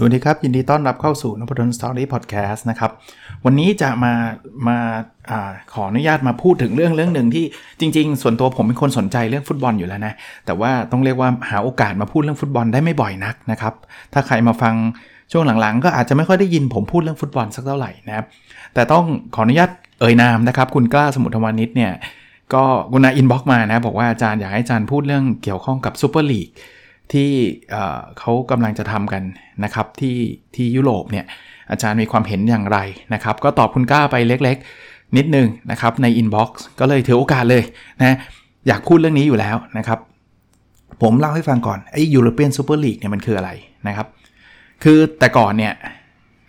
สวัสดีครับ ยินดีต้อนรับเข้าสู่นพดลสตอรี่พอดแคสต์นะครับ วันนี้จะมามาอขออนุญาตมาพูดถึงเรื่องเรื่องหนึ่งที่จริง ๆ ส่วนตัวผมเป็นคนสนใจเรื่องฟุตบอลอยู่แล้วนะ แต่ว่าต้องเรียกว่าหาโอกาสมาพูดเรื่องฟุตบอลได้ไม่บ่อยนักนะครับ ถ้าใครมาฟังช่วงหลังๆ ก็อาจจะไม่ค่อยได้ยินผมพูดเรื่องฟุตบอลสักเท่าไหร่นะครับ แต่ต้องขออนุญาตเอ่ยนามนะครับ คุณกล้าสมุทรวานิชเนี่ยก็กรุณา inbox มานะบอกว่าอาจารย์อยากให้อาจารย์พูดเรื่องเกี่ยวข้องกับ Super League ที่เขากำลังจะทำกันนะครับที่ที่ยุโรปเนี่ยอาจารย์มีความเห็นอย่างไรนะครับ ก็ตอบคุณกล้าไปเล็กๆ นิดนึงนะครับใน inbox ก็เลยถือโอกาสเลยนะอยากพูดเรื่องนี้อยู่แล้วนะครับ ผมเล่าให้ฟังก่อนไอ้ยูโรเปียนซูเปอร์ลีกเนี่ยมันคืออะไรนะครับ คือแต่ก่อนเนี่ย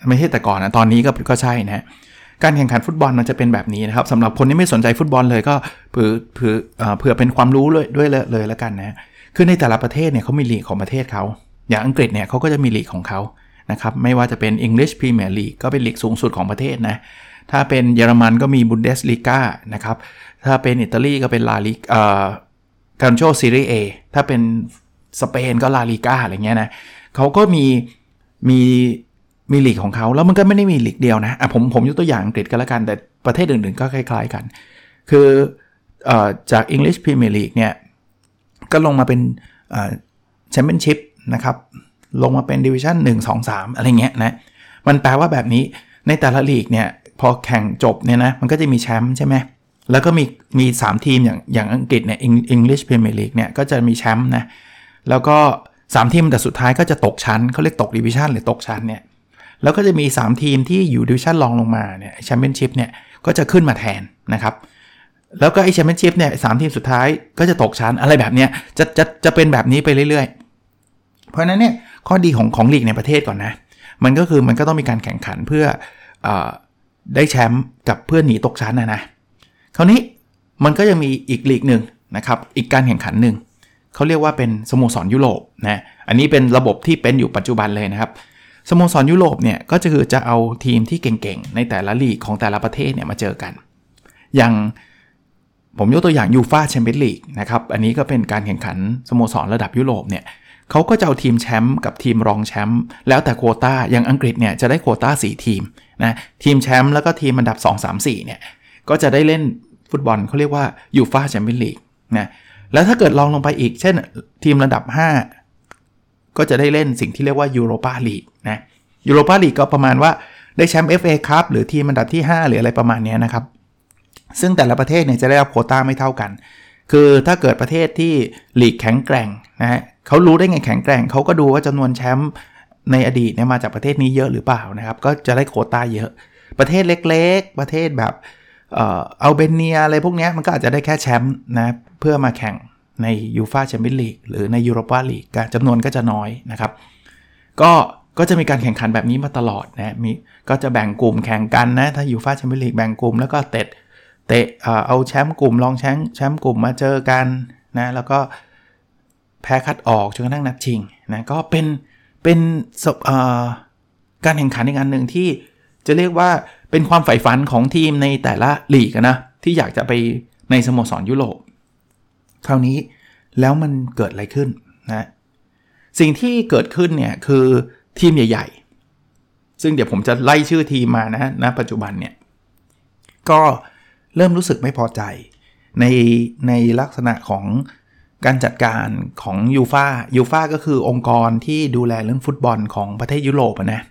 ไม่ใช่แต่ก่อนนะตอนนี้ก็ก็ใช่นะการแข่งขันฟุตบอลมันจะเป็นแบบนี้นะครับสำหรับคนที่ไม่สนใจฟุตบอลเลยก็เผื่อเผื่อเผื่อเป็นความรู้เลยด้วยเลยแล้วกันนะ คือในแต่ละประเทศเนี่ยเขามีลีกของประเทศเขา อย่างอังกฤษเนี่ยเขาก็จะมีลีกของเขานะครับ ไม่ว่าจะเป็น English Premier League ก็เป็นลีกสูงสุดของประเทศนะ ถ้าเป็นเยอรมันก็มี Bundesliga นะครับ ถ้าเป็นอิตาลีก็เป็นลาลิกเอ่อ Calcio Serie A ถ้าเป็นสเปนก็ La Liga อะไรเงี้ยนะเขาก็มีมีมีลีกของเขาแล้วมันก็ไม่ได้มีลีกเดียวนะอะผมผมยกตัวอย่างอังกฤษก็แล้วกัน แต่ประเทศอื่นๆก็คล้ายๆกัน คืออจาก English Premier League เนี่ย ก็ลงมาเป็นแชมเปี้ยนชิพนะครับ ลงมาเป็น division 1 2 3 อะไรเงี้ยนะ มันแปลว่าแบบนี้ในแต่ละลีกเนี่ย พอแข่งจบเนี่ยนะ มันก็จะมีแชมป์ใช่ไหมแล้วก็มีมี3ทีมอย่างอย่างอังกฤษเนี่ย English Premier League เนี่ยก็จะมีแชมป์นะ แล้วก็ 3 ทีมแต่สุดท้ายก็จะตกชั้นเขาเรียกตก division หรือตกชั้นเนี่ยแล้วก็จะมี 3 ทีมที่อยู่ division รองลงมาเนี่ยแชมเปี้ยนชิพเนี่ยก็จะขึ้นมาแทนนะครับ แล้วก็ไอแชมเปี้ยนชิพเนี่ยสามทีมสุดท้ายก็จะตกชั้นอะไรแบบเนี้ยจะจะจะเป็นแบบนี้ไปเรื่อย ๆ เพราะนั้นเนี่ยข้อดีของของลีกในประเทศก่อนนะ มันก็คือมันก็ต้องมีการแข่งขันเพื่ออได้แชมป์กับเพื่อนหนีตกชั้นนะนะคราวนี้มันก็ยังมีอีกลีกหนึ่งนะครับอีกการแข่งขันหนึ่งเขาเรียกว่าเป็นสโมสรยุโรปนะอันนี้เป็นระบบที่เป็นอยู่ปัจจุบันเลยนะครับสโมสรยุโรปเนี่ยก็จะคือจะเอาทีมที่เก่งๆในแต่ละลีกของแต่ละประเทศเนี่ยมาเจอกัน อย่าง ผมยกตัวอย่าง UEFA Champions League นะครับ อันนี้ก็เป็นการแข่งขันสโมสรระดับยุโรปเนี่ยเขาก็จะเอาทีมแชมป์กับทีมรองแชมป์แล้วแต่โควตาอย่างอังกฤษเนี่ยจะได้โควตา 4 ทีมนะทีมแชมป์แล้วก็ทีมอันดับ 2 3 4เนี่ยก็จะได้เล่นฟุตบอลเขาเรียกว่า UEFA Champions League นะแล้วถ้าเกิดรองลงไปอีก เช่นทีมระดับ 5 ก็จะได้เล่นสิ่งที่เรียกว่า Europa League นะ Europa League ก็ประมาณว่าได้แชมป์ FA คัพหรือทีมอันดับที่ 5 หรืออะไรประมาณนี้นะครับ ซึ่งแต่ละประเทศเนี่ยจะได้รับโคต้าไม่เท่ากัน คือถ้าเกิดประเทศที่หลีกแข็งแกร่งนะฮะเขารู้ได้ไงแข็งแกร่งเขาก็ดูว่าจำนวนแชมป์ในอดีตเนี่ยมาจากประเทศนี้เยอะหรือเปล่านะครับ ก็จะได้โคต้าเยอะ ประเทศเล็กๆ ประเทศแบบเอ่อเบเนียอะไรพวกนี้มันก็อาจจะได้แค่แชมป์นะเพื่อมาแข่งในยูฟาแชมเปี้ยนลีกหรือในยูโรปาลีกจำนวนก็จะน้อยนะครับ ก็ก็จะมีการแข่งขันแบบนี้มาตลอดนะมีก็จะแบ่งกลุ่มแข่งกันนะถ้ายูฟาแชมเปี้ยนลีกแบ่งกลุ่มแล้วก็เตะ เตะเอาแชมป์กลุ่มรองแชมป์แชมป์กลุ่มมาเจอกันนะแล้วก็แพ้คัดออกจนกระทั่งนัดชิงนะก็เป็นเป็นการแข่งขันอีกอันหนึ่งที่จะเรียกว่าเป็นความใฝ่ฝันของทีมในแต่ละลีกนะที่อยากจะไปในสโมสรยุโรปคราวนี้แล้วมันเกิดอะไรขึ้นนะสิ่งที่เกิดขึ้นเนี่ยคือทีมใหญ่ ๆ ซึ่งเดี๋ยวผมจะไล่ชื่อทีมมานะณนะปัจจุบันเนี่ยก็เเริ่มรู้สึกไม่พอใจ ในในลักษณะของการจัดการของยูฟายูฟาก็คือองค์กรที่ดูแลเรื่องฟุตบอลของประเทศยุโรปนะ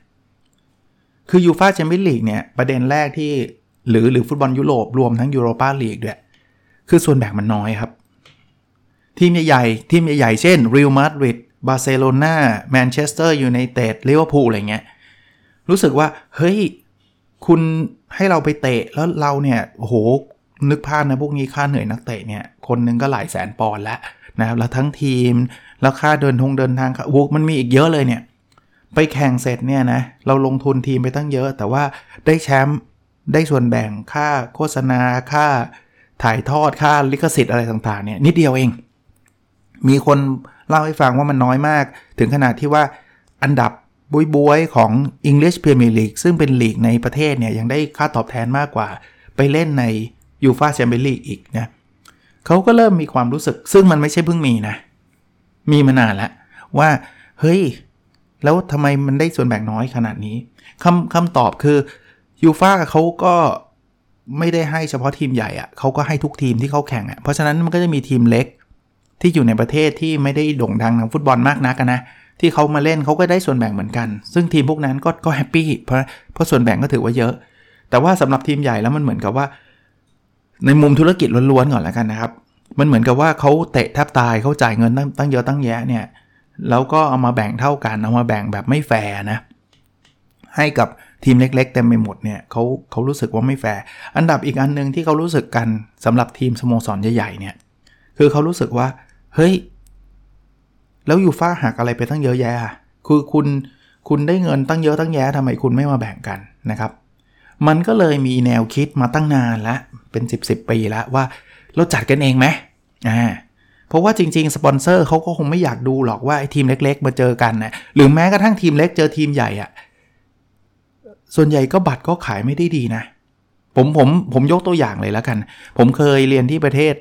คือยูฟาแชมเปี้ยนลีกเนี่ย ประเด็นแรกที่หรือหรือฟุตบอลยุโรปรวมทั้งยูโรปาลีกด้วยคือส่วนแบ่งมันน้อยครับ ทีมใหญ่ๆ ทีมใหญ่ๆ เช่น Real Madrid Barcelona Manchester United Liverpool อะไรเงี้ย รู้สึกว่า เฮ้ย คุณให้เราไปเตะแล้วเราเนี่ยโอ้โหนึกภาพนะพวกนี้ค่าเหนื่อยนักเตะเนี่ยคนนึงก็หลายแสนปอนด์แล้วนะครับแล้วทั้งทีมแล้วค่าเดินทงเดินทางโอ้มันมีอีกเยอะเลยเนี่ยไปแข่งเสร็จเนี่ยนะเราลงทุนทีมไปตั้งเยอะ แต่ว่าได้แชมป์ได้ส่วนแบ่งค่าโฆษณาค่าถ่ายทอดค่าลิขสิทธิ์อะไรต่างๆเนี่ยนิดเดียวเอง มีคนเล่าให้ฟังว่ามันน้อยมาก ถึงขนาดที่ว่าอันดับ บุยบวยของ English Premier League ซึ่งเป็นลีกในประเทศเนี่ยยังได้ค่าตอบแทนมากกว่า ไปเล่นในยูฟาแชมเปี้ยนลีกอีกนะเขาก็เริ่มมีความรู้สึก ซึ่งมันไม่ใช่เพิ่งมีนะ มีมานานแล้วว่า เฮ้ย แล้วทำไมมันได้ส่วนแบ่งน้อยขนาดนี้คำคำตอบคือ UEFA เขาก็ไม่ได้ให้เฉพาะทีมใหญ่อะเขาก็ให้ทุกทีมที่เขาแข่งอะเพราะฉะนั้นมันก็จะมีทีมเล็กที่อยู่ในประเทศที่ไม่ได้โด่งดังทางฟุตบอลมากนักนะ ที่เขามาเล่นเขาก็ได้ส่วนแบ่งเหมือนกัน ซึ่งทีมพวกนั้นก็ก็ happy เพราะเพราะส่วนแบ่งก็ถือว่าเยอะ แต่ว่าสำหรับทีมใหญ่แล้วมันเหมือนกับว่า ในมุมธุรกิจล้วนๆก่อนแล้วกันนะครับ มันเหมือนกับว่าเขาเตะแทบตายเขาจ่ายเงินตั้งตั้งเยอะตั้งแยะเนี่ยแล้วก็เอามาแบ่งเท่ากันเอามาแบ่งแบบไม่แฟร์นะให้กับทีมเล็ก ๆ เต็มไปหมดเนี่ยเขาเขารู้สึกว่าไม่แฟร์อันดับอีกอันหนึ่งที่เขารู้สึกกันสำหรับทีมสโมสรใหญ่ๆเนี่ยคือเขารู้สึกว่าเฮ้ย แล้วยูฟ่าหักอะไรไปตั้งเยอะแยะคือคุณคุณได้เงินตั้งเยอะตั้งแยะทำไมคุณไม่มาแบ่งกันนะครับ มันก็เลยมีแนวคิดมาตั้งนานแล้วเป็น 10 ปีแล้วว่าเราจัดกันเองไหมอ่าเพราะว่าจริง ๆ สปอนเซอร์เขาก็คงไม่อยากดูหรอกว่าไอ้ทีมเล็ก ๆ มาเจอกันนะหรือแม้กระทั่งทีมเล็กเจอทีมใหญ่อะส่วนใหญ่ก็บัตรก็ขายไม่ได้ดีนะ ผมผมผมยกตัวอย่างเลยแล้วกัน ผมเคยเรียนที่ประเทศ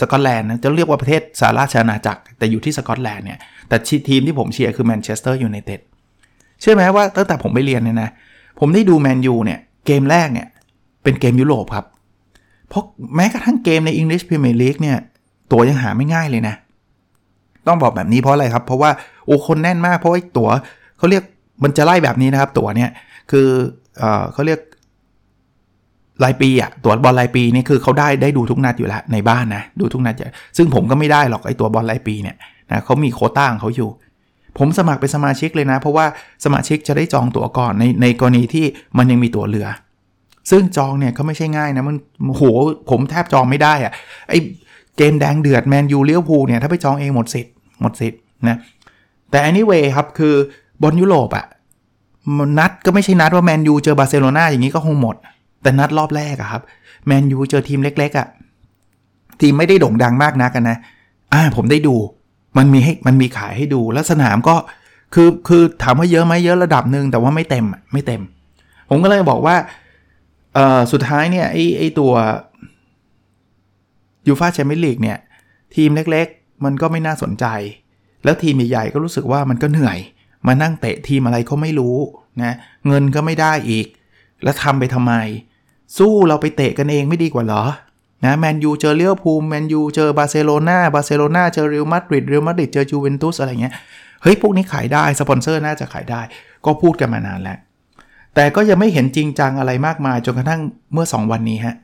สกอตแลนด์นะจะเรียกว่าประเทศสหราชอาณาจักร แต่อยู่ที่สกอตแลนด์เนี่ย แต่ทีมที่ผมเชียร์คือแมนเชสเตอร์ยูไนเต็ดเชื่อไหมว่าตั้งแต่ผมไปเรียนเนี่ยนะ ผมได้ดูแมนยูเนี่ย เกมแรกเนี่ย เป็นเกมยุโรปครับ เพราะแม้กระทั่งเกมใน English Premier League เนี่ย ตัวยังหาไม่ง่ายเลยนะ ต้องบอกแบบนี้เพราะอะไรครับ เพราะว่าโอ้คนแน่นมากเพราะว่าตั๋วเขาเรียกมันจะไล่แบบนี้นะครับตั๋วเนี่ยคือเออเขาเรียก รายปีอะตั๋วบอลรายปีนี่คือเขาได้ได้ดูทุกนัดอยู่แล้วในบ้านนะดูทุกนัดซึ่งผมก็ไม่ได้หรอกไอ้ตัวบอลรายปีเนี่ยนะเขามีโคต้าของเขาอยู่ ผมสมัครเป็นสมาชิกเลยนะ เพราะว่าสมาชิกจะได้จองตั๋วก่อนในในกรณีที่มันยังมีตั๋วเหลือ ซึ่งจองเนี่ยก็ไม่ใช่ง่ายนะมันโหผมแทบจองไม่ได้อะไอ้เกมแดงเดือดแมนยูลิเวอร์พูลเนี่ยถ้าไปจองเองหมดสิทธิ์หมดสิทธิ์นะแต่ anyway ครับคือบอลยุโรปอะนัดก็ไม่ใช่นัดว่าแมนยูเจอบาร์เซโลนาอย่างนี้ก็คงหมด แต่นัดรอบแรกอะครับแมนยูเจอทีมเล็กๆอะทีมไม่ได้โด่งดังมากนักนะอ่าผมได้ดู มันมีให้มันมีขายให้ดูแล้วสนามก็คือคือถามว่าเยอะไหมเยอะระดับหนึ่งแต่ว่าไม่เต็มไม่เต็ม ผมก็เลยบอกว่าเอ่อสุดท้ายเนี่ยไอไอตัวยูฟาแชมเปี้ยนลีกเนี่ย ทีมเล็กๆ มันก็ไม่น่าสนใจ แล้วทีมใหญ่ๆก็รู้สึกว่ามันก็เหนื่อย มานั่งเตะทีมอะไรเขาไม่รู้นะเงินก็ไม่ได้อีก แล้วทำไปทำไม สู้เราไปเตะกันเองไม่ดีกว่าเหรอนะแมนยูเจอลิเวอร์พูลแมนยูเจอบาร์เซโลนาบาร์เซโลนาเจอเรอัลมาดริดเรอัลมาดริดเจอจูเวนตุสอะไรเงี้ยเฮ้ยพวกนี้ขายได้สปอนเซอร์น่าจะขายได้ ก็พูดกันมานานแล้ว แต่ก็ยังไม่เห็นจริงจังอะไรมากมายจนกระทั่งเมื่อ 2 วันนี้ฮะ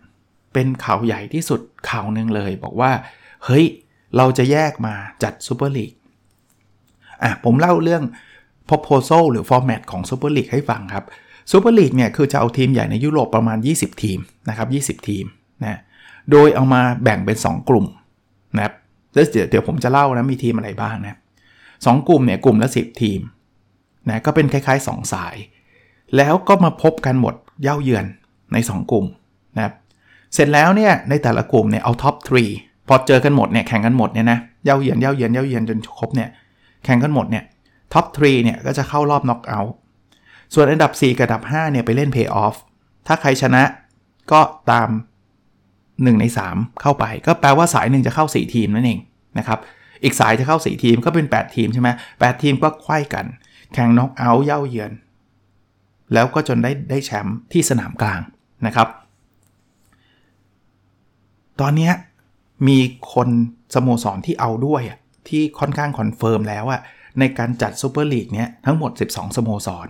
เป็นข่าวใหญ่ที่สุดข่าวหนึ่งเลย บอกว่า เฮ้ย เราจะแยกมาจัดซูเปอร์ลีกอะผมเล่าเรื่อง proposal หรือ format ของ Super League ให้ฟังครับ Super League เนี่ยคือจะเอาทีมใหญ่ในยุโรปประมาณ 20 ทีมนะครับ20 ทีมนะโดยเอามาแบ่งเป็น 2 กลุ่มนะครับเดี๋ยวเดี๋ยวผมจะเล่านะมีทีมอะไรบ้างนะสกลุ่มเนี่ยกลุ่มละ 10 ทีมนะก็เป็นคล้ายๆ 2 สาย แล้วก็มาพบกันหมดเย่าเยือนใน 2 กลุ่มนะครับเสร็จแล้วเนี่ยในแต่ละกลุ่มเนี่ยเอาท็อป3พอเจอกันหมดเนี่ยแข่งกันหมดเนี่ยนะเย่าเยือนเย่าเยือนเย่าเยือนจนครบเนี่ยแข่งกันหมดเนี่ยท็อป3เนี่ยก็จะเข้ารอบน็อกเอาท์ ส่วนอันดับ 4 กับอันดับ5เนี่ยไปเล่นเพย์ออฟถ้าใครชนะก็ตาม 1 ใน 3 เข้าไป ก็แปลว่าสายหนึ่งจะเข้า 4 ทีมนั่นเองนะครับอีกสายจะเข้า 4 ทีมก็เป็น 8 ทีมใช่ไหม8ทีมก็ควายกัน แข่งน็อกเอาท์เย่าเยือน แล้วก็จนได้ได้แชมป์ที่สนามกลางนะครับ ตอนนี้มีคนสโมสรที่เอาด้วยที่ค่อนข้างคอนเฟิร์มแล้วอะในการจัดซูเปอร์ลีกเนี้ยทั้งหมด 12 สโมสร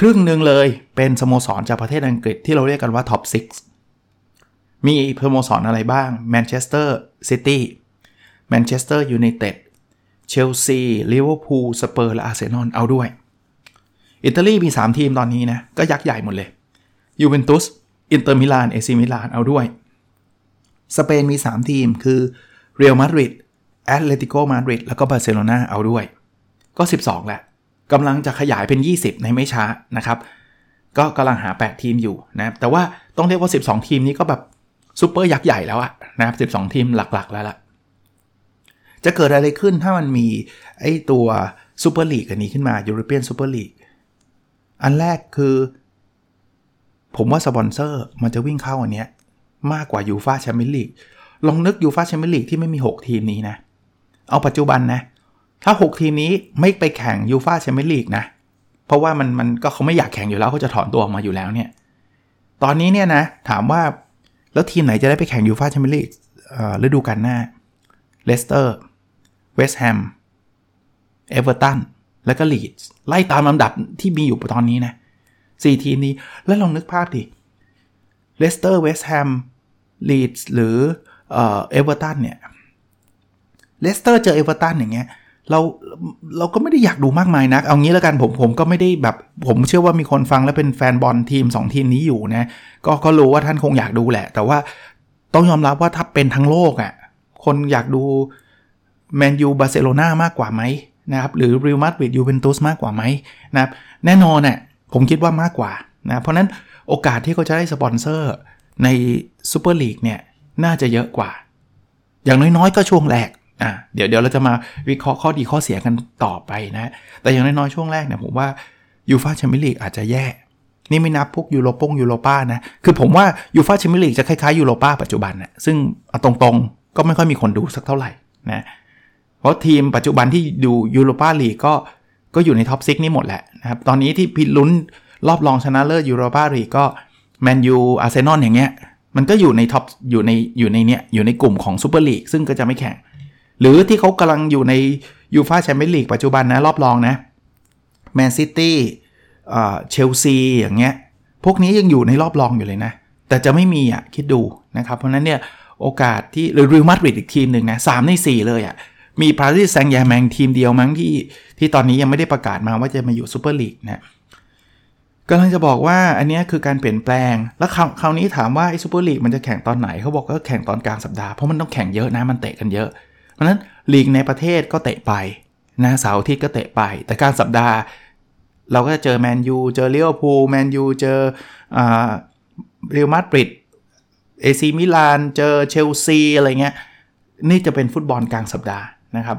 ครึ่งหนึ่งเลยเป็นสโมสรจากประเทศอังกฤษที่เราเรียกกันว่า top 6 มีสโมสรอะไรบ้างแมนเชสเตอร์ซิตี้แมนเชสเตอร์ยูไนเต็ดเชลซีลิเวอร์พูลสเปอร์และอาร์เซนอลเอาด้วย อิตาลีมี 3 ทีมตอนนี้นะ ก็ยักษ์ใหญ่หมดเลยยูเวนตุสอินเตอร์มิลานเอซิมิลานเอาด้วย สเปนมี 3 ทีมคือเรอัลมาดริดแอตเลติโกมาดริดแล้วก็บาร์เซโลนาเอาด้วย ก็ 12แหละ กำลังจะขยายเป็น 20 ในไม่ช้านะครับ ก็กำลังหา 8 ทีมอยู่นะแต่ว่าต้องเรียกว่า 12 ทีมนี้ก็แบบซูเปอร์ยักษ์ใหญ่แล้วอะนะครับ12 ทีมหลักๆ แล้วล่ะ จะเกิดอะไรขึ้นถ้ามันมีไอ้ตัวซูเปอร์ลีกอันนี้ขึ้นมายูโรเปียนซูเปอร์ลีกอันแรกคือ ผมว่าสปอนเซอร์มันจะวิ่งเข้าอันเนี้ยมากกว่ายูฟาแชมเปี้ยนลีกลองนึกยูฟาแชมเปี้ยนลีกที่ไม่มี 6 ทีมนี้นะ เอาปัจจุบันนะ ถ้า 6 ทีมนี้ไม่ไปแข่งยูฟาแชมเปี้ยนลีกนะ เพราะว่ามันมันก็เขาไม่อยากแข่งอยู่แล้วเขาจะถอนตัวออกมาอยู่แล้วเนี่ย ตอนนี้เนี่ยนะถามว่าแล้วทีมไหนจะได้ไปแข่งยูฟาแชมเปี้ยนลีกฤดูกาลหน้า เลสเตอร์ เวสต์แฮม เอเวอร์ตัน แล้วก็ลีดส์ไล่ตามลำดับที่มีอยู่ตอนนี้นะสี่ทีมนี้ แล้วลองนึกภาพดิ เลสเตอร์ เวสต์แฮม ลีดส์หรือเอเวอร์ตันเนี่ย เลสเตอร์เจอเอเวอร์ตันอย่างเงี้ย เราเราก็ไม่ได้อยากดูมากมายนัก เอางี้แล้วกันผมผมก็ไม่ได้แบบ ผมเชื่อว่ามีคนฟังแล้วเป็นแฟนบอลทีม 2 ทีมนี้อยู่นะก็ก็รู้ว่าท่านคงอยากดูแหละ แต่ว่าต้องยอมรับว่าถ้าเป็นทั้งโลกอะ่ะคนอยากดูแมนยูบาร์เซโลนามากกว่าไหมนะครับหรือเรอัลมาดริดยูเวนตุสมากกว่าไหมนะครับแน่นอนเนี่ยผมคิดว่ามากกว่านะเพราะนั้นโอกาสที่เขาจะได้สปอนเซอร์ในซูเปอร์ลีกเนี่ยน่าจะเยอะกว่า อย่างน้อยๆ ก็ช่วงแรก อะเดี๋ยวเดี๋ยวเราจะมาวิเคราะห์ข้อดีข้อเสียกันต่อไปนะ แต่อย่างน้อยๆช่วงแรกเนี่ยผมว่ายูฟาแชมเปี้ยนลีกอาจจะแย่ นี่ไม่นับพวกยูโรปงยูโรป้านะ คือผมว่ายูฟาแชมเปี้ยนลีกจะคล้ายๆยูโรป้าปัจจุบันนะซึ่งตรงๆก็ไม่ค่อยมีคนดูสักเท่าไหร่นะเพราะทีมปัจจุบันที่ดูยูโรป้าลีกก็ก็อยู่ใน top six นี่หมดแหละนะครับตอนนี้ที่พิลุ้นรอบรองชนะเลิศยูโรป้าลีกก็แมนยูอาร์เซนอลอย่างเงี้ยมันก็อยู่ใน top อยู่ในอยู่ในเนี้ยอยู่ในกลุ่มของซูเปอร์ลีกซึ่งก็จะไม่แข่ง หรือที่เขากำลังอยู่ในยูฟาแชมเปี้ยนลีกปัจจุบันนะ รอบรองนะแมนซิตี้เชลซีอย่างเงี้ย พวกนี้ยังอยู่ในรอบรองอยู่เลยนะ แต่จะไม่มีอะ คิดดูนะครับ เพราะนั้นเนี่ยโอกาสที่หรือเรอัลมาดริดอีกทีมหนึ่งนะ 3 ใน 4 เลยอะ มีปารีสแซงต์แชร์กแมงทีมเดียวมั้งที่ที่ตอนนี้ยังไม่ได้ประกาศมาว่าจะมาอยู่ซูเปอร์ลีกนะกำลังจะบอกว่าอันนี้คือการเปลี่ยนแปลง แล้วคราวคราวนี้ถามว่าไอ้ซูเปอร์ลีกมันจะแข่งตอนไหนเขาบอกก็แข่งตอนกลางสัปดาห์เพราะมันต้องแข่งเยอะนะมันเตะกันเยอะ เพราะฉะนั้นลีกในประเทศก็เตะไปนะเสาร์อาทิตย์ก็เตะไป แต่กลางสัปดาห์ เราก็จะเจอแมนยูเจอลิเวอร์พูลแมนยูเจอเรอัลมาดริดเอซีมิลานเจอเชลซีอะไรเงี้ยนี่จะเป็นฟุตบอลกลางสัปดาห์นะครับ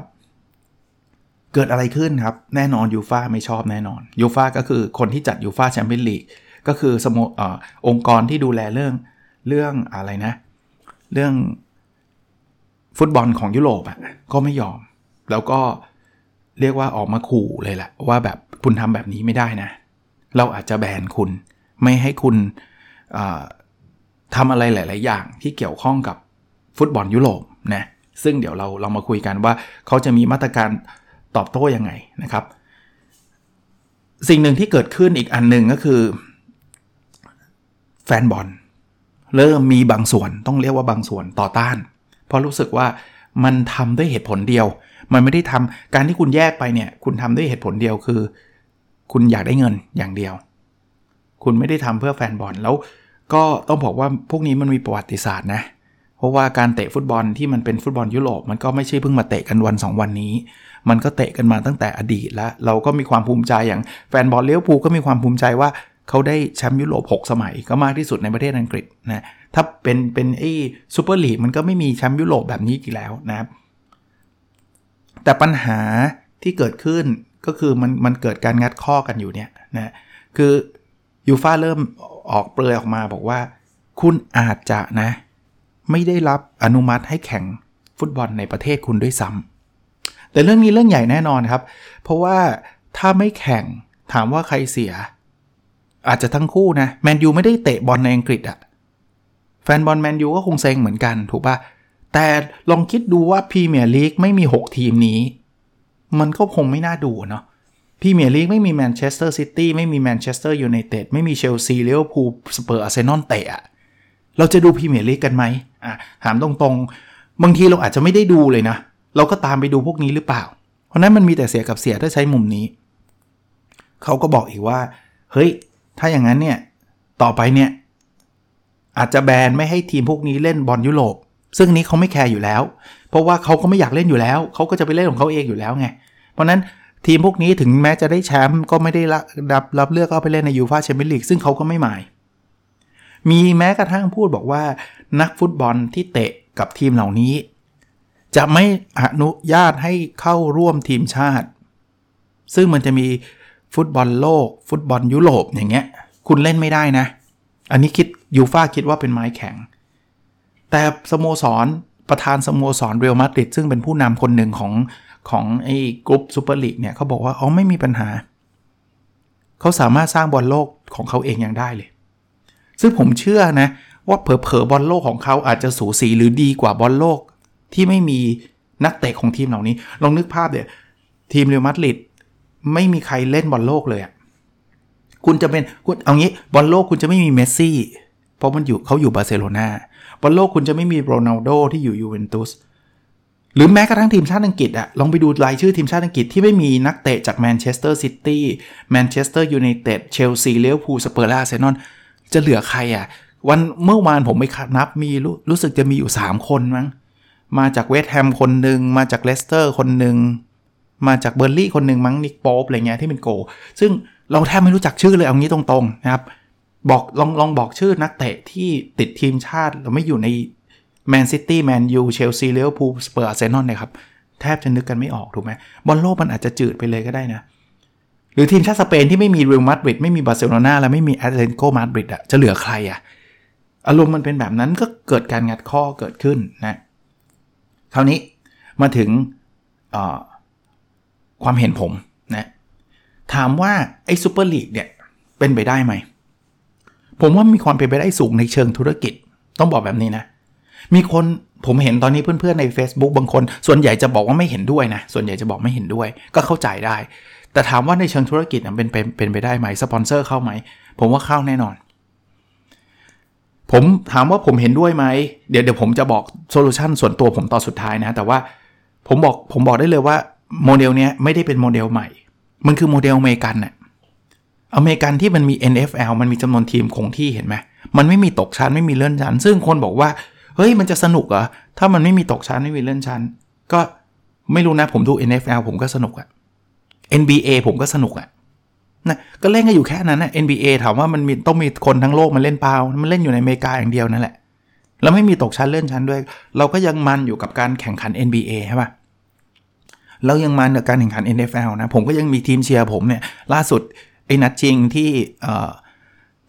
เกิดอะไรขึ้นครับ แน่นอนยูฟาไม่ชอบแน่นอนยูฟาก็คือคนที่จัดยูฟาแชมเปี้ยนลีกก็คือสโมอองค์กรที่ดูแลเรื่องเรื่องอะไรนะ เรื่อง ฟุตบอลของยุโรปอะก็ไม่ยอม แล้วก็เรียกว่าออกมาขู่เลยแหละว่าแบบคุณทำแบบนี้ไม่ได้นะ เราอาจจะแบนคุณ ไม่ให้คุณทำอะไรหลาย ๆ อย่างที่เกี่ยวข้องกับฟุตบอลยุโรปนะซึ่งเดี๋ยวเราเรามาคุยกันว่าเขาจะมีมาตรการตอบโต้ยังไงนะครับ สิ่งหนึ่งที่เกิดขึ้นอีกอันหนึ่งก็คือ แฟนบอลเริ่มมีบางส่วนต้องเรียกว่าบางส่วนต่อต้าน เพราะรู้สึกว่ามันทำด้วยเหตุผลเดียว มันไม่ได้ทำการที่คุณแยกไปเนี่ย คุณทำด้วยเหตุผลเดียวคือ คุณอยากได้เงินอย่างเดียว คุณไม่ได้ทำเพื่อแฟนบอลแล้ว ก็ต้องบอกว่าพวกนี้มันมีประวัติศาสตร์นะเพราะว่าการเตะฟุตบอลที่มันเป็นฟุตบอลยุโรปมันก็ไม่ใช่เพิ่งมาเตะกันวัน 2 วันนี้ มันก็เตะกันมาตั้งแต่อดีตแล้ว เราก็มีความภูมิใจอย่างแฟนบอลเลี้ยวภูก็มีความภูมิใจว่า เขาได้แชมป์ยุโรป 6 สมัยก็มากที่สุดในประเทศอังกฤษนะถ้าเป็นเป็นไอ้ซูเปอร์ลีกมันก็ไม่มีแชมป์ยุโรปแบบนี้อีกแล้วนะครับ แต่ปัญหาที่เกิดขึ้นก็คือมันมันเกิดการงัดข้อกันอยู่เนี่ยนะคือยูฟาเริ่มออกเปลือยออกมาบอกว่า คุณอาจจะนะ ไม่ได้รับอนุมัติให้แข่งฟุตบอลในประเทศคุณด้วยซ้แต่เรื่องนี้เรื่องใหญ่แน่นอนครับ เพราะว่าถ้าไม่แข่งถามว่าใครเสีย อาจจะทั้งคู่นะแมนยูไม่ได้เตะบอลในอังกฤษอะแฟนบอลแมนยูก็คงเซ็งเหมือนกันถูกปะแต่ลองคิดดูว่าพรีเมียร์ลีกไม่มี 6 ทีมนี้ มันก็คงไม่น่าดูเนาะพรีเมียร์ลีกไม่มีแมนเชสเตอร์ซิตี้ไม่มีแมนเชสเตอร์ยูไนเต็ดไม่มีเชลซีลิเวอร์พูลสเปอร์อาร์เซนอลเตะเราจะดูพรีเมียร์ลีกกันไหมอะถามตรงๆ บางทีเราอาจจะไม่ได้ดูเลยนะ เราก็ตามไปดูพวกนี้หรือเปล่า เพราะนั้นมันมีแต่เสียกับเสียถ้าใช้มุมนี้ เขาก็บอกอีกว่า เฮ้ย ถ้าอย่างนั้นเนี่ย ต่อไปเนี่ย อาจจะแบนไม่ให้ทีมพวกนี้เล่นบอลยุโรป ซึ่งนี้เขาไม่แคร์อยู่แล้ว เพราะว่าเขาก็ไม่อยากเล่นอยู่แล้ว เขาก็จะไปเล่นของเขาเองอยู่แล้วไง เพราะนั้นทีมพวกนี้ถึงแม้จะได้แชมป์ก็ไม่ได้รับรับเลือกเอาไปเล่นในยูฟาแชมเปี้ยนลีกซึ่งเขาก็ไม่หมาย มีแม้กระทั่งพูดบอกว่า นักฟุตบอลที่เตะกับทีมเหล่านี้ จะไม่อนุญาตให้เข้าร่วมทีมชาติ ซึ่งมันจะมี ฟุตบอลโลก ฟุตบอลยุโรปอย่างเงี้ย คุณเล่นไม่ได้นะ อันนี้คิดยูฟ่าคิดว่าเป็นไม้แข็ง แต่สโมสรประธานสโมสรเรอัลมาดริดซึ่งเป็นผู้นำคนหนึ่งของของไอ้กรุ๊ปซูเปอร์ลีกเนี่ยเขาบอกว่าอ๋อไม่มีปัญหา เขาสามารถสร้างบอลโลกของเขาเองยังได้เลย ซึ่งผมเชื่อนะ ว่าเผลอๆบอลโลกของเขาอาจจะสูสีหรือดีกว่าบอลโลกที่ไม่มีนักเตะของทีมเหล่านี้ ลองนึกภาพเดี๋ยทีมเรอัลมาดริด ไม่มีใครเล่นบอลโลกเลยอะคุณจะเป็นคุณเอางี้บอลโลกคุณจะไม่มีเมสซี่เพราะมันอยู่เขาอยู่บาร์เซโลนาบอลโลกคุณจะไม่มีโรนัลโดที่อยู่ยูเวนตุสหรือแม้กระทั่งทีมชาติอังกฤษอะลองไปดูรายชื่อทีมชาติอังกฤษที่ไม่มีนักเตะจากแมนเชสเตอร์ซิตี้แมนเชสเตอร์ยูไนเต็ดเชลซีลิเวอร์พูลสเปอร์อาร์เซนอลจะเหลือใครอะวันเมื่อวานผมไปนับมีรู้รู้สึกจะมีอยู่ 3 คนมั้งมาจากเวสต์แฮมคนหนึ่งมาจากเลสเตอร์คนหนึ่ง มาจากเบิร์นลีย์คนหนึ่งมั้งนิคโป๊ปอะไรเงี้ยที่เป็นโกล ซึ่งเราแทบไม่รู้จักชื่อเลยเอางี้ตรงๆนะครับบอกลองลองบอกชื่อนักเตะที่ติดทีมชาติแล้วไม่อยู่ในแมนซิตี้แมนยูเชลซีลิเวอร์พูลสเปอร์อาร์เซนอลเนี่ยครับ แทบจะนึกกันไม่ออกถูกไหมบอลโลกมันอาจจะจืดไปเลยก็ได้นะ หรือทีมชาติสเปนที่ไม่มีเรอัลมาดริดไม่มีบาร์เซโลนาและไม่มีแอตเลติโกมาดริดอะจะเหลือใครอะอารมณ์มันเป็นแบบนั้นก็เกิดการงัดข้อเกิดขึ้นนะคราวนี้มาถึง ความเห็นผมนะถามว่าไอ้ซูเปอร์ลีกเนี่ยเป็นไปได้ไหม ผมว่ามีความเป็นไปได้สูงในเชิงธุรกิจ ต้องบอกแบบนี้นะ มีคนผมเห็นตอนนี้เพื่อนๆใน Facebook บางคน ส่วนใหญ่จะบอกว่าไม่เห็นด้วยนะ ส่วนใหญ่จะบอกไม่เห็นด้วย ก็เข้าใจได้ แต่ถามว่าในเชิงธุรกิจเป็นเป็นเป็นไปได้ไหมสปอนเซอร์เข้าไหม ผมว่าเข้าแน่นอน ผมถามว่าผมเห็นด้วยไหม เดี๋ยวเดี๋ยวผมจะบอก solution ส่วนตัวผมตอนสุดท้ายนะ แต่ว่าผมบอกผมบอกได้เลยว่า โมเดลเนี้ยไม่ได้เป็นโมเดลใหม่ มันคือโมเดลอเมริกันน่ะอเมริกันที่มันมี NFL มันมีจำนวนทีมคงที่เห็นไหม มันไม่มีตกชั้นไม่มีเลื่อนชั้น ซึ่งคนบอกว่า เฮ้ยมันจะสนุกเหรอ ถ้ามันไม่มีตกชั้นไม่มีเลื่อนชั้น ก็ไม่รู้นะผมดู NFL ผมก็สนุกอะ NBA ผมก็สนุกอะนะก็เล่นกันอยู่แค่นั้นนะ NBA ถามว่ามันมีต้องมีคนทั้งโลกมันเล่นเปล่า มันเล่นอยู่ในอเมริกาอย่างเดียวนั่นแหละ แล้วไม่มีตกชั้นเลื่อนชั้นด้วย เราก็ยังมันอยู่กับการแข่งขัน NBA ใช่ปะ เรายังมันกับการแข่งขัน NFL นะ ผมก็ยังมีทีมเชียร์ผมเนี่ย ล่าสุด ไอ้นัดชิงที่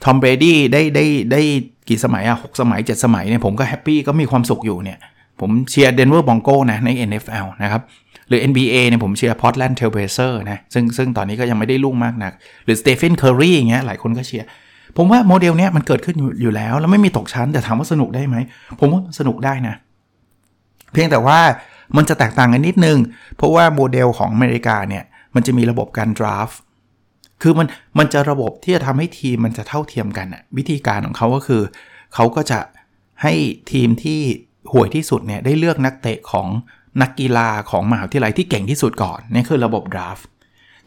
ทอมเบรดี้ได้ได้ได้กี่สมัยอะหกสมัย 7 สมัยเนี่ย ผมก็ happy ก็มีความสุขอยู่เนี่ย ผมเชียร์เดนเวอร์บรองโกนะ ใน NFL นะครับ หรือ NBA เนี่ยผมเชียร์พอร์ตแลนด์เทรลเบลเซอร์นะซึ่งซึ่งตอนนี้ก็ยังไม่ได้รุ่งมากนัก หรือสเตเฟนเคอร์รีอย่างเงี้ยหลายคนก็เชียร์ผมว่าโมเดลเนี้ยมันเกิดขึ้นอยู่แล้ว แล้วไม่มีตกชั้นแต่ถามว่าสนุกได้ไหม ผมว่าสนุกได้นะ เพียงแต่ว่า มันจะแตกต่างกันนิดนึง เพราะว่าโมเดลของอเมริกาเนี่ย มันจะมีระบบการดราฟคือมันมันจะระบบที่จะทำให้ทีมมันจะเท่าเทียมกันอะวิธีการของเขาก็คือเขาก็จะให้ทีมที่ห่วยที่สุดเนี่ยได้เลือกนักเตะของนักกีฬาของมหาวิทยาลัยที่เก่งที่สุดก่อนนี่คือระบบดราฟ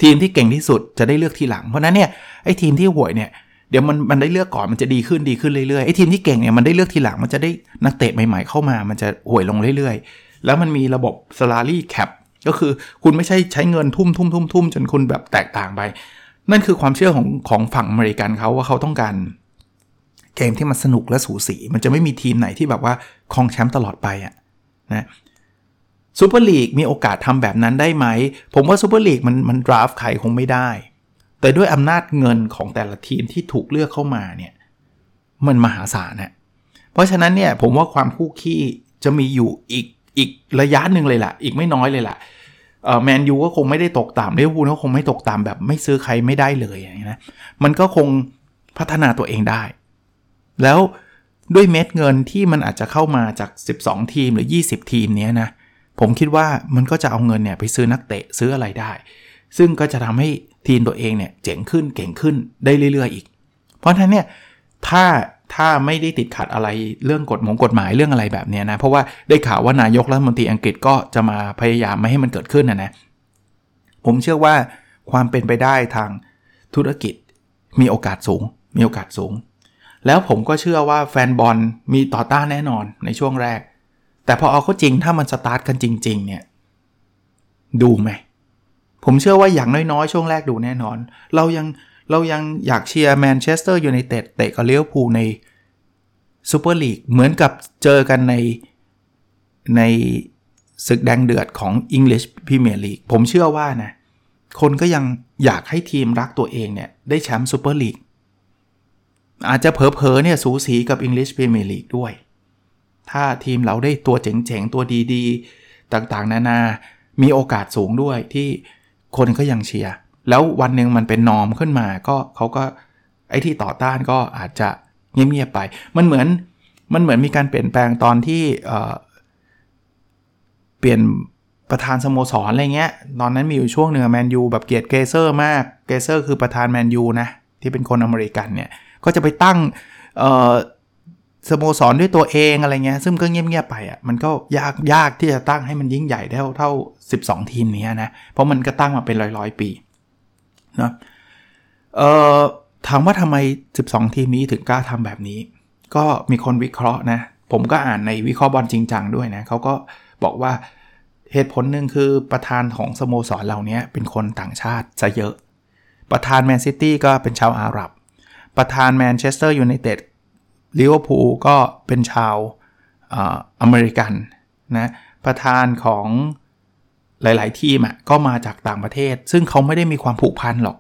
ทีมที่เก่งที่สุดจะได้เลือกทีหลัง เพราะนั้นเนี่ยไอ้ทีมที่ห่วยเนี่ยเดี๋ยวมันมันได้เลือกก่อนมันจะดีขึ้นดีขึ้นเรื่อยๆไอ้ทีมที่เก่งเนี่ยมันได้เลือกทีหลังมันจะได้นักเตะใหม่ๆเข้ามา มันจะห่วยลงเรื่อยๆ แล้วมันมีระบบ salary cap ก็คือคุณไม่ใช่ใช้เงินทุ่มทุ่มทุ่มทุ่มจนคุณแบบแตกต่างไป นั่นคือความเชื่อของของฝั่งอเมริกันเขาว่าเขาต้องการเกมที่มันสนุกและสูสี มันจะไม่มีทีมไหนที่แบบว่าครองแชมป์ตลอดไปอะนะซูเปอร์ลีกมีโอกาสทำแบบนั้นได้ไหม ผมว่าซูเปอร์ลีกมันมัน draft ใครคงไม่ได้ แต่ด้วยอำนาจเงินของแต่ละทีมที่ถูกเลือกเข้ามาเนี่ยมันมหาศาลนะเพราะฉะนั้นเนี่ยผมว่าความคู่ขี้จะมีอยู่อีก อีกระยะหนึ่งเลยล่ะ อีกไม่น้อยเลยล่ะแมนยูก็คงไม่ได้ตกต่ำลิเวอร์พูลก็คงไม่ตกต่ำแบบไม่ซื้อใครไม่ได้เลยอย่างนี้นะมันก็คงพัฒนาตัวเองได้ แล้วด้วยเม็ดเงินที่มันอาจจะเข้ามาจาก 12 ทีมหรือ 20 ทีมนี้นะผมคิดว่ามันก็จะเอาเงินเนี่ยไปซื้อนักเตะซื้ออะไรได้ ซึ่งก็จะทำให้ทีมตัวเองเนี่ยเจ๋งขึ้นเก่งขึ้นได้เรื่อยๆอีก เพราะฉะนั้นเนี่ยถ้า ถ้าไม่ได้ติดขัดอะไรเรื่องกฎหมงกฎหมายเรื่องอะไรแบบนี้นะ เพราะว่าได้ข่าวว่านายกรัฐมนตรีอังกฤษก็จะมาพยายามไม่ให้มันเกิดขึ้นนะนะ ผมเชื่อว่าความเป็นไปได้ทางธุรกิจมีโอกาสสูง มีโอกาสสูง แล้วผมก็เชื่อว่าแฟนบอลมีต่อต้านแน่นอนในช่วงแรก แต่พอเอาเข้าจริงถ้ามันสตาร์ทกันจริง ๆ เนี่ย ดูไหมผมเชื่อว่าอย่างน้อยๆ ช่วงแรกดูแน่นอน เรายัง เรายังอยากเชียร์แมนเชสเตอร์ยูไนเต็ดเตะกับลิเวอร์พูลในซูเปอร์ลีกเหมือนกับเจอกันในในศึกแดงเดือดของ English Premier League ผมเชื่อว่านะ คนก็ยังอยากให้ทีมรักตัวเองเนี่ย ได้แชมป์ซูเปอร์ลีกอาจจะเผลอๆเนี่ยสูสีกับ English Premier League ด้วย ถ้าทีมเราได้ตัวเจ๋งๆ ตัวดีๆ ต่างๆ นานา มีโอกาสสูงด้วยที่คนก็ยังเชียร์ แล้ววันหนึ่งมันเป็น norm ขึ้นมาก็เขาก็ไอ้ที่ต่อต้านก็อาจจะเงียบๆไป มันเหมือนมันเหมือนมีการเปลี่ยนแปลงตอนที่เปลี่ยนประธานสโมสรอะไรเงี้ย ตอนนั้นมีอยู่ช่วงหนึ่งแมนยูแบบเกลียดเกลเซอร์มาก เกลเซอร์คือประธานแมนยูนะ ที่เป็นคนอเมริกันเนี่ย ก็จะไปตั้งสโมสรด้วยตัวเองอะไรเงี้ย ซึ่งก็เงียบๆไปอะ มันก็ยากยากที่จะตั้งให้มันยิ่งใหญ่เท่าเท่า 12 ทีมนี้นะ เพราะมันก็ตั้งมาเป็นร้อยๆปี นะเอ่อถามว่าทำไม 12 ทีมนี้ถึงกล้าทำแบบนี้ ก็มีคนวิเคราะห์นะ ผมก็อ่านในวิเคราะห์บอลจริงจังด้วยนะเขาก็บอกว่าเหตุผลหนึ่งคือประธานของสโมสรเหล่านี้เป็นคนต่างชาติซะเยอะ ประธานแมนซิตี้ก็เป็นชาวอาหรับ ประธานแมนเชสเตอร์ยูไนเต็ดลิเวอร์พูลก็เป็นชาวอเมริกันนะประธานของ หลาย ๆ ทีมอะก็มาจากต่างประเทศ ซึ่งเขาไม่ได้มีความผูกพันหรอก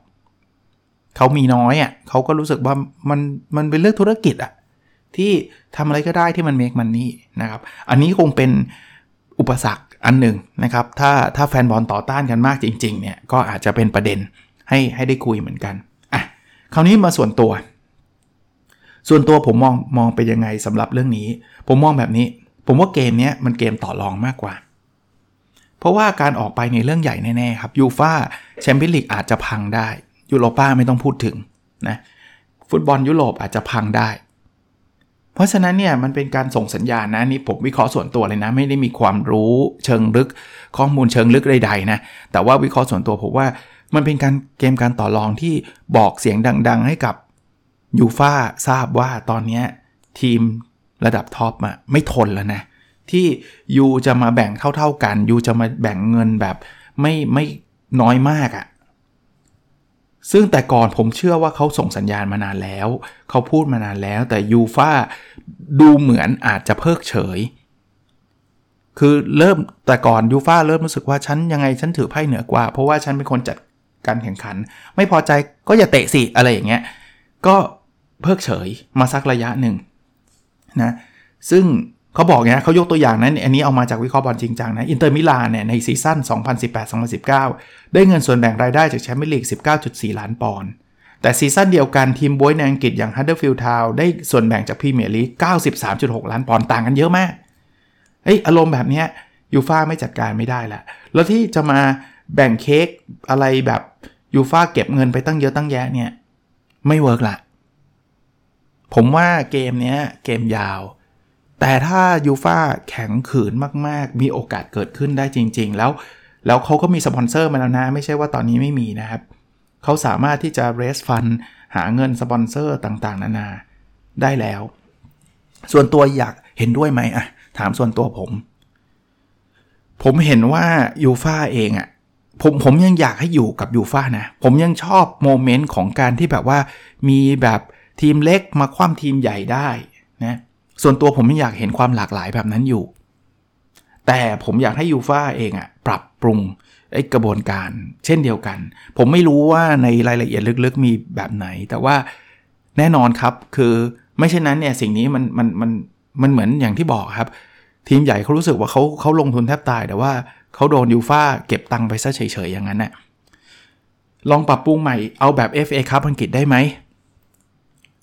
เขามีน้อยอะเขาก็รู้สึกว่ามันมันเป็นเรื่องธุรกิจอะที่ทำอะไรก็ได้ที่มัน make money นะครับ อันนี้คงเป็นอุปสรรคอันหนึ่งนะครับ ถ้าถ้าแฟนบอลต่อต้านกันมากจริง ๆ เนี่ย ก็อาจจะเป็นประเด็นให้ให้ได้คุยเหมือนกันอะคราวนี้มาส่วนตัว ส่วนตัวผมมองมองไปยังไงสำหรับเรื่องนี้ ผมมองแบบนี้ ผมว่าเกมนี้มันเกมต่อรองมากกว่า เพราะว่าการออกไปในเรื่องใหญ่แน่ๆครับยูฟาแชมเปี้ยนลีกอาจจะพังได้ยูโรป้าไม่ต้องพูดถึงนะฟุตบอลยุโรปอาจจะพังได้ เพราะฉะนั้นเนี่ยมันเป็นการส่งสัญญาณนะนี่ผมวิเคราะห์ส่วนตัวเลยนะ ไม่ได้มีความรู้เชิงลึกข้อมูลเชิงลึกใดๆนะแต่ว่าวิเคราะห์ส่วนตัวผมว่ามันเป็นการเกมการต่อรองที่บอกเสียงดัง ๆ ให้กับยูฟาทราบว่าตอนนี้ทีมระดับท็อปอะไม่ทนแล้วนะ ที่ยูจะมาแบ่งเท่า ๆกันยูจะมาแบ่งเงินแบบไม่ไม่น้อยมากอะซึ่งแต่ก่อนผมเชื่อว่าเขาส่งสัญญาณมานานแล้ว เขาพูดมานานแล้ว แต่ยูฟาดูเหมือนอาจจะเพิกเฉย คือเริ่มแต่ก่อนยูฟ่าเริ่มรู้สึกว่าฉันยังไงฉันถือไพ่เหนือกว่า เพราะว่าฉันเป็นคนจัดการแข่งขัน ไม่พอใจก็อย่าเตะสิอะไรอย่างเงี้ย ก็เพิกเฉยมาสักระยะหนึ่งนะ ซึ่ง เขาบอกไงเขายกตัวอย่างนั้นอันนี้เอามาจากวิเคราะห์บอลจริงจังนะ อินเตอร์มิลานเนี่ยในซีซั่น 2018-2019 ได้เงินส่วนแบ่งรายได้จากแชมเปี้ยนลีก 19.4 ล้านปอนด์ แต่ซีซั่นเดียวกันทีมบ๊วยในอังกฤษอย่างฮัดเดอร์สฟิลด์ทาวน์ได้ส่วนแบ่งจากพรีเมียร์ลีก 93.6 ล้านปอนด์ต่างกันเยอะมาก เฮ้ยอารมณ์แบบนี้ยูฟ่าไม่จัดการไม่ได้ละ แล้วที่จะมาแบ่งเค้กอะไรแบบยูฟ่าเก็บเงินไปตั้งเยอะตั้งแยะเนี่ยไม่ work ละ ผมว่าเกมเนี้ยเกมยาว แต่ถ้ายูฟ่าแข็งขืนมากๆ มีโอกาสเกิดขึ้นได้จริง ๆ แล้วแล้วเขาก็มีสปอนเซอร์มาแล้วนะ ไม่ใช่ว่าตอนนี้ไม่มีนะครับ เขาสามารถที่จะ raise fund หาเงินสปอนเซอร์ต่างๆ นานาได้แล้ว ส่วนตัวอยากเห็นด้วยไหมอะถามส่วนตัวผม ผมเห็นว่ายูฟาเองอะผมผมยังอยากให้อยู่กับยูฟานะ ผมยังชอบโมเมนต์ของการที่แบบว่ามีแบบทีมเล็กมาคว่ำทีมใหญ่ได้นะ ส่วนตัวผมยังอยากเห็นความหลากหลายแบบนั้นอยู่ แต่ผมอยากให้ยูฟาเองอะปรับปรุงไอ้กระบวนการเช่นเดียวกัน ผมไม่รู้ว่าในรายละเอียดลึกๆมีแบบไหน แต่ว่าแน่นอนครับคือไม่เช่นนั้นเนี่ยสิ่งนี้มันมันมันมันเหมือนอย่างที่บอกครับ ทีมใหญ่เขารู้สึกว่าเขาเขาลงทุนแทบตาย แต่ว่าเขาโดนยูฟาเก็บตังค์ไปซะเฉยๆอย่างนั้นนะ่ะลองปรับปรุงใหม่เอาแบบ FA ครับอังกฤษได้ไหม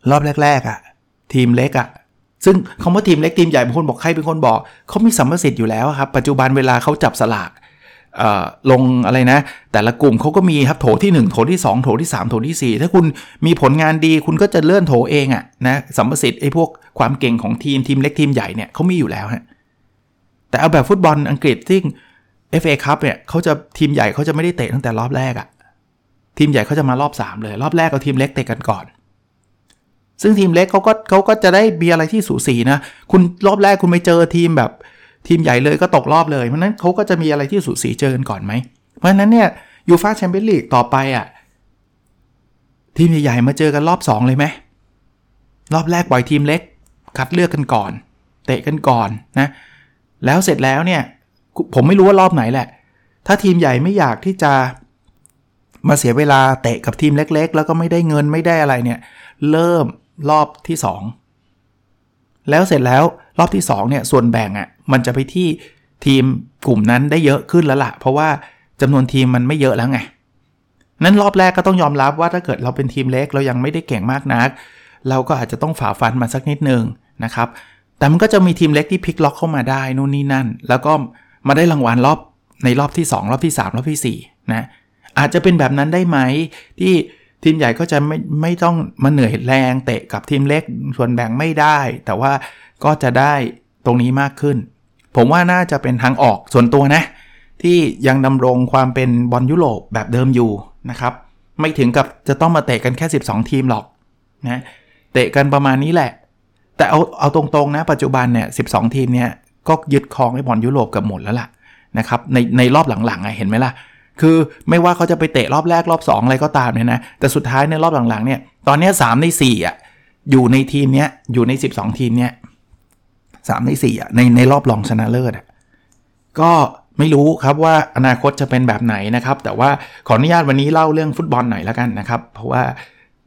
รอบแรกๆอะ่ะ ทีมเล็กอะ่ะ ซึ่งคำว่าทีมเล็กทีมใหญ่บางคนบอกใครเป็นคนบอกเขามีสัมมสิทธิ์อยู่แล้วครับ ปัจจุบันเวลาเขาจับสลากลงอะไรนะ แต่ละกลุ่มเขาก็มีครับโถที่ 1 โถที่ 2 โถที่ 3 โถที่ 4 ถ้าคุณมีผลงานดีคุณก็จะเลื่อนโถเองอะนะสัมมสิทธิ์ไอ้พวกความเก่งของทีมทีมเล็กทีมใหญ่เนี่ยเขามีอยู่แล้วฮะแต่เอาแบบฟุตบอลอังกฤษที่ FA คัพเนี่ยเขาจะทีมใหญ่เขาจะไม่ได้เตะตั้งแต่รอบแรกอะทีมใหญ่เขาจะมารอบ 3 เลย รอบแรกเอาทีมเล็กเตะกันก่อน ซึ่งทีมเล็กเขาก็เขาก็จะได้มีอะไรที่สูสีนะ คุณรอบแรกคุณไปเจอทีมแบบทีมใหญ่เลยก็ตกรอบเลย เพราะนั้นเขาก็จะมีอะไรที่สูสีเจอกันก่อนไหม เพราะฉะนั้นเนี่ยยูฟาแชมเปี้ยนลีกต่อไปอะทีมใหญ่ๆมาเจอกันรอบ 2 เลยไหมรอบแรกปล่อยทีมเล็ก คัดเลือกกันก่อน เตะกันก่อนนะ แล้วเสร็จแล้วเนี่ยผมไม่รู้ว่ารอบไหนแหละ ถ้าทีมใหญ่ไม่อยากที่จะมาเสียเวลาเตะกับทีมเล็ก ๆ แล้วก็ไม่ได้เงินไม่ได้อะไรเนี่ย เริ่ม รอบที่ 2 แล้วเสร็จแล้วรอบที่2เนี่ยส่วนแบ่งอะ่ะมันจะไปที่ทีมกลุ่มนั้นได้เยอะขึ้นแล้วละ่ะ เพราะว่าจำนวนทีมมันไม่เยอะแล้วไงนั้นรอบแรกก็ต้องยอมรับว่าถ้าเกิดเราเป็นทีมเล็กเรายังไม่ได้เก่งมากนัก เราก็อาจจะต้องฝ่าฟันมาสักนิดนึงนะครับแต่มันก็จะมีทีมเล็กที่พลิกล็อกเข้ามาได้นู่นนี่นั่น แล้วก็มาได้รางวัลรอบในรอบที่ 2 รอบที่ 3 รอบที่4นะอาจจะเป็นแบบนั้นได้ไหมที่ ทีมใหญ่ก็จะไม่ไม่ต้องมาเหนื่อยแรงเตะกับทีมเล็กส่วนแบ่งไม่ได้ แต่ว่าก็จะได้ตรงนี้มากขึ้น ผมว่าน่าจะเป็นทางออกส่วนตัวนะ ที่ยังดำรงความเป็นบอลยุโรปแบบเดิมอยู่นะครับ ไม่ถึงกับจะต้องมาเตะกันแค่ 12 ทีมหรอกนะเตะกันประมาณนี้แหละ แต่เอาเอาตรงๆนะปัจจุบันเนี่ย 12 ทีมเนี่ยก็ยึดครองไอ้บอลยุโรปกับหมดแล้วล่ะนะครับในในรอบหลังๆเห็นไหมล่ะ คือไม่ว่าเขาจะไปเตะรอบแรกรอบ2อะไรก็ตามเนี่ยนะ แต่สุดท้ายในรอบหลังๆเนี่ย ตอนนี้3ใน4อะอยู่ในทีมเนี้ยอยู่ใน 12 ทีมเนี้ยสามในสี่อะในในรอบรองชนะเลิศอะก็ไม่รู้ครับว่าอนาคตจะเป็นแบบไหนนะครับ แต่ว่าขออนุญาตวันนี้เล่าเรื่องฟุตบอลหน่อยแล้วกันนะครับ เพราะว่า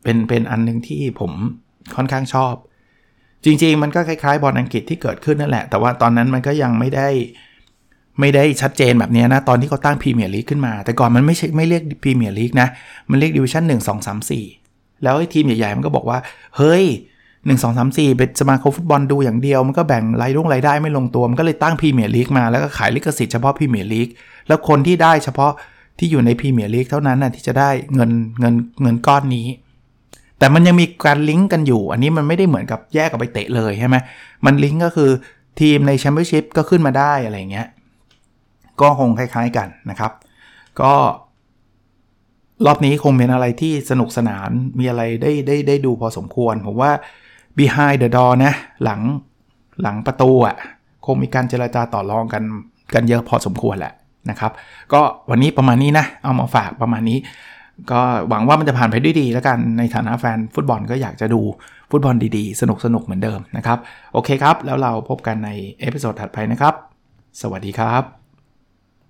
เป็นเป็นอันนึงที่ผมค่อนข้างชอบ จริง ๆ มันก็คล้ายๆ บอลอังกฤษที่เกิดขึ้นนั่นแหละ แต่ว่าตอนนั้นมันก็ยังไม่ได้ ไม่ได้ชัดเจนแบบนี้นะ ตอนที่เขาตั้งพรีเมียร์ลีกขึ้นมา แต่ก่อนมันไม่ใช่ไม่เรียกพรีเมียร์ลีกนะ มันเรียกดิวิชั่นหนึ่งสองสามสี่แล้วไอ้ทีมใหญ่ๆ มันก็บอกว่า เฮ้ยหนึ่งสองสามสี่เป็นสมาคมฟุตบอลดูอย่างเดียว มันก็แบ่งรายรุ่งรายได้ไม่ลงตัว มันก็เลยตั้งพรีเมียร์ลีกมาแล้วก็ขายลิขสิทธิ์เฉพาะพรีเมียร์ลีกแล้วคนที่ได้เฉพาะที่อยู่ในพรีเมียร์ลีกเท่านั้นนะที่จะได้เงินเงินเงินก้อนนี้ แต่มันยังมีการลิงก์กันอยู่ อันนี้มันไม่ได้เหมือนกับแยกกับไปเตะเลยใช่ไหมมันลิงก์ก็คือทีมในแชมเปี้ยนชิพก็ขึ้นมาได้อะไรเงี้ย ก็คงคล้ายๆกันนะครับ ก็รอบนี้คงเป็นอะไรที่สนุกสนานมีอะไรได้ได้ได้ดูพอสมควร ผมว่า behind the door นะ หลังหลังประตูอะ่ะ คงมีการเจรจาต่อรองกันกันเยอะพอสมควรแหละนะครับ ก็วันนี้ประมาณนี้นะ เอามาฝากประมาณนี้ ก็หวังว่ามันจะผ่านไปด้วยดีแล้วกันในฐานะแฟนฟุตบอลก็อยากจะดูฟุตบอลดีๆ สนุกสนุกเหมือนเดิมนะครับ โอเคครับ แล้วเราพบกันใน episode ถัดไปนะครับ สวัสดีครับ